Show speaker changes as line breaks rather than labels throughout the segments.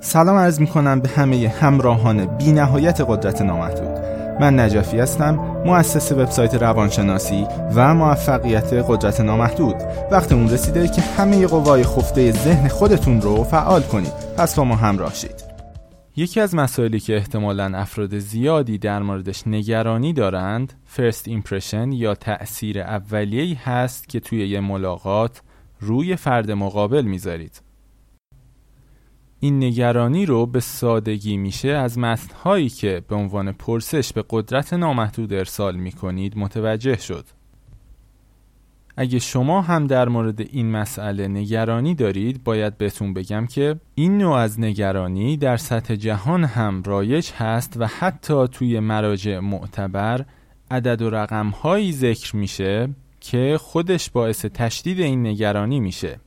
سلام عرض می کنم به همه همراهان بی نهایت قدرت نامحدود. من نجفی هستم مؤسس وبسایت روانشناسی و موفقیت قدرت نامحدود. وقت اون رسیده که همه قوای خفته ذهن خودتون رو فعال کنید. پس با ما همراه شید. یکی از مسائلی که احتمالا افراد زیادی در موردش نگرانی دارند first impression یا تأثیر اولیه‌ای هست که توی یه ملاقات روی فرد مقابل می‌ذارید. این نگرانی رو به سادگی میشه از متنهایی که به عنوان پرسش به قدرت نامحدود ارسال می‌کنید متوجه شد. اگه شما هم در مورد این مسئله نگرانی دارید باید بهتون بگم که این نوع از نگرانی در سطح جهان هم رایج هست و حتی توی مراجع معتبر عدد و رقم هایی ذکر میشه که خودش باعث تشدید این نگرانی میشه.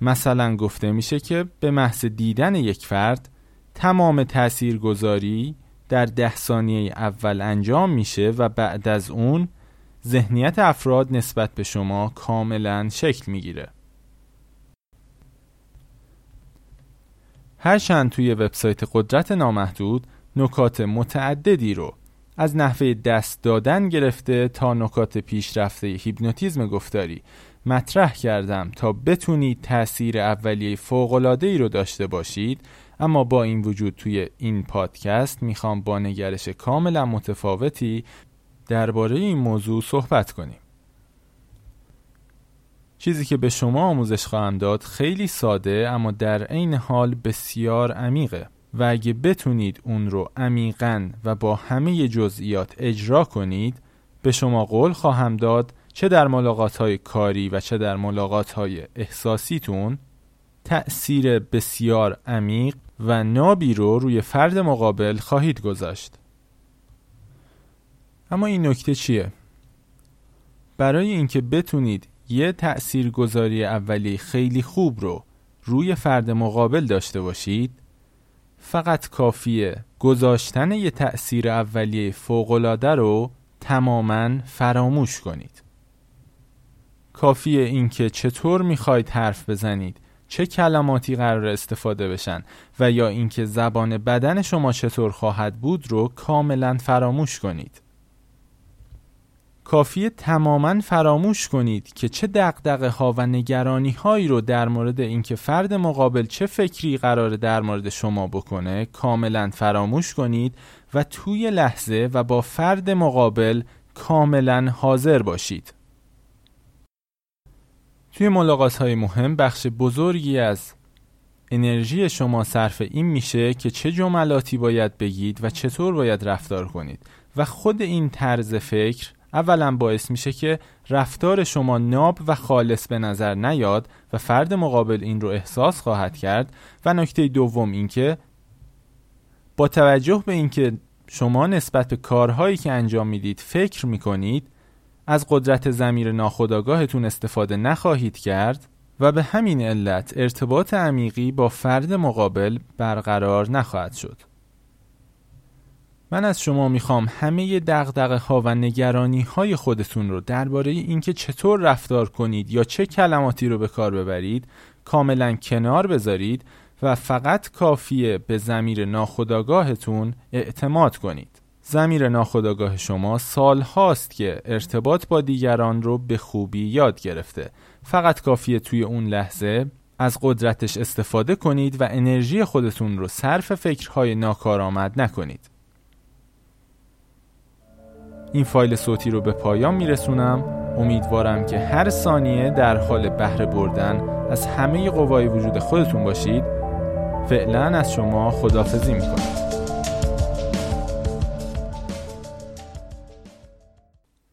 مثلا گفته میشه که به محض دیدن یک فرد تمام تاثیرگذاری در ده ثانیه اول انجام میشه و بعد از اون ذهنیت افراد نسبت به شما کاملا شکل می‌گیره. هرچند توی وبسایت قدرت نامحدود نکات متعددی رو از نحوه دست دادن گرفته تا نکات پیشرفته هیپنوتیزم گفتاری مطرح کردم تا بتونید تاثیر اولیه فوق‌العاده ای رو داشته باشید اما با این وجود توی این پادکست می‌خوام با نگرش کاملا متفاوتی درباره این موضوع صحبت کنیم. چیزی که به شما آموزش خواهم داد خیلی ساده اما در عین حال بسیار عمیقه و اگه بتونید اون رو عمیقا و با همه جزئیات اجرا کنید به شما قول خواهم داد چه در ملاقات های کاری و چه در ملاقات های احساسیتون تأثیر بسیار عمیق و نابی رو روی فرد مقابل خواهید گذاشت اما این نکته چیه؟ برای اینکه بتونید یه تأثیر گذاری اولی خیلی خوب رو روی فرد مقابل داشته باشید فقط کافیه گذاشتن یه تأثیر اولیه فوقلاده رو تماما فراموش کنید کافیه اینکه چطور می‌خواید حرف بزنید؟ چه کلماتی قرار استفاده بشن؟ و یا اینکه زبان بدن شما چطور خواهد بود رو کاملا فراموش کنید. کافیه تماما فراموش کنید که چه دقدقه ها و نگرانی هایی رو در مورد اینکه فرد مقابل چه فکری قرار در مورد شما بکنه کاملا فراموش کنید و توی لحظه و با فرد مقابل کاملا حاضر باشید. توی ملاقات های مهم بخش بزرگی از انرژی شما صرف این میشه که چه جملاتی باید بگید و چطور باید رفتار کنید. و خود این طرز فکر اولا باعث میشه که رفتار شما ناب و خالص به نظر نیاد و فرد مقابل این رو احساس خواهد کرد. و نکته دوم اینکه با توجه به اینکه شما نسبت به کارهایی که انجام می‌دید فکر می‌کنید از قدرت زمیر ناخودآگاهتون استفاده نخواهید کرد و به همین علت ارتباط عمیقی با فرد مقابل برقرار نخواهد شد. من از شما می‌خوام همه دغدغه ها و نگرانی های خودتون رو درباره اینکه چطور رفتار کنید یا چه کلماتی رو به کار ببرید کاملا کنار بذارید و فقط کافیه به زمیر ناخودآگاهتون اعتماد کنید. زمیر ناخودآگاه شما سال هاست که ارتباط با دیگران رو به خوبی یاد گرفته. فقط کافیه توی اون لحظه از قدرتش استفاده کنید و انرژی خودتون رو صرف فکرهای ناکارآمد نکنید. این فایل صوتی رو به پایان میرسونم. امیدوارم که هر ثانیه در حال بهره بردن از همه قوای وجود خودتون باشید. فعلا از شما خدافزی می‌کنم.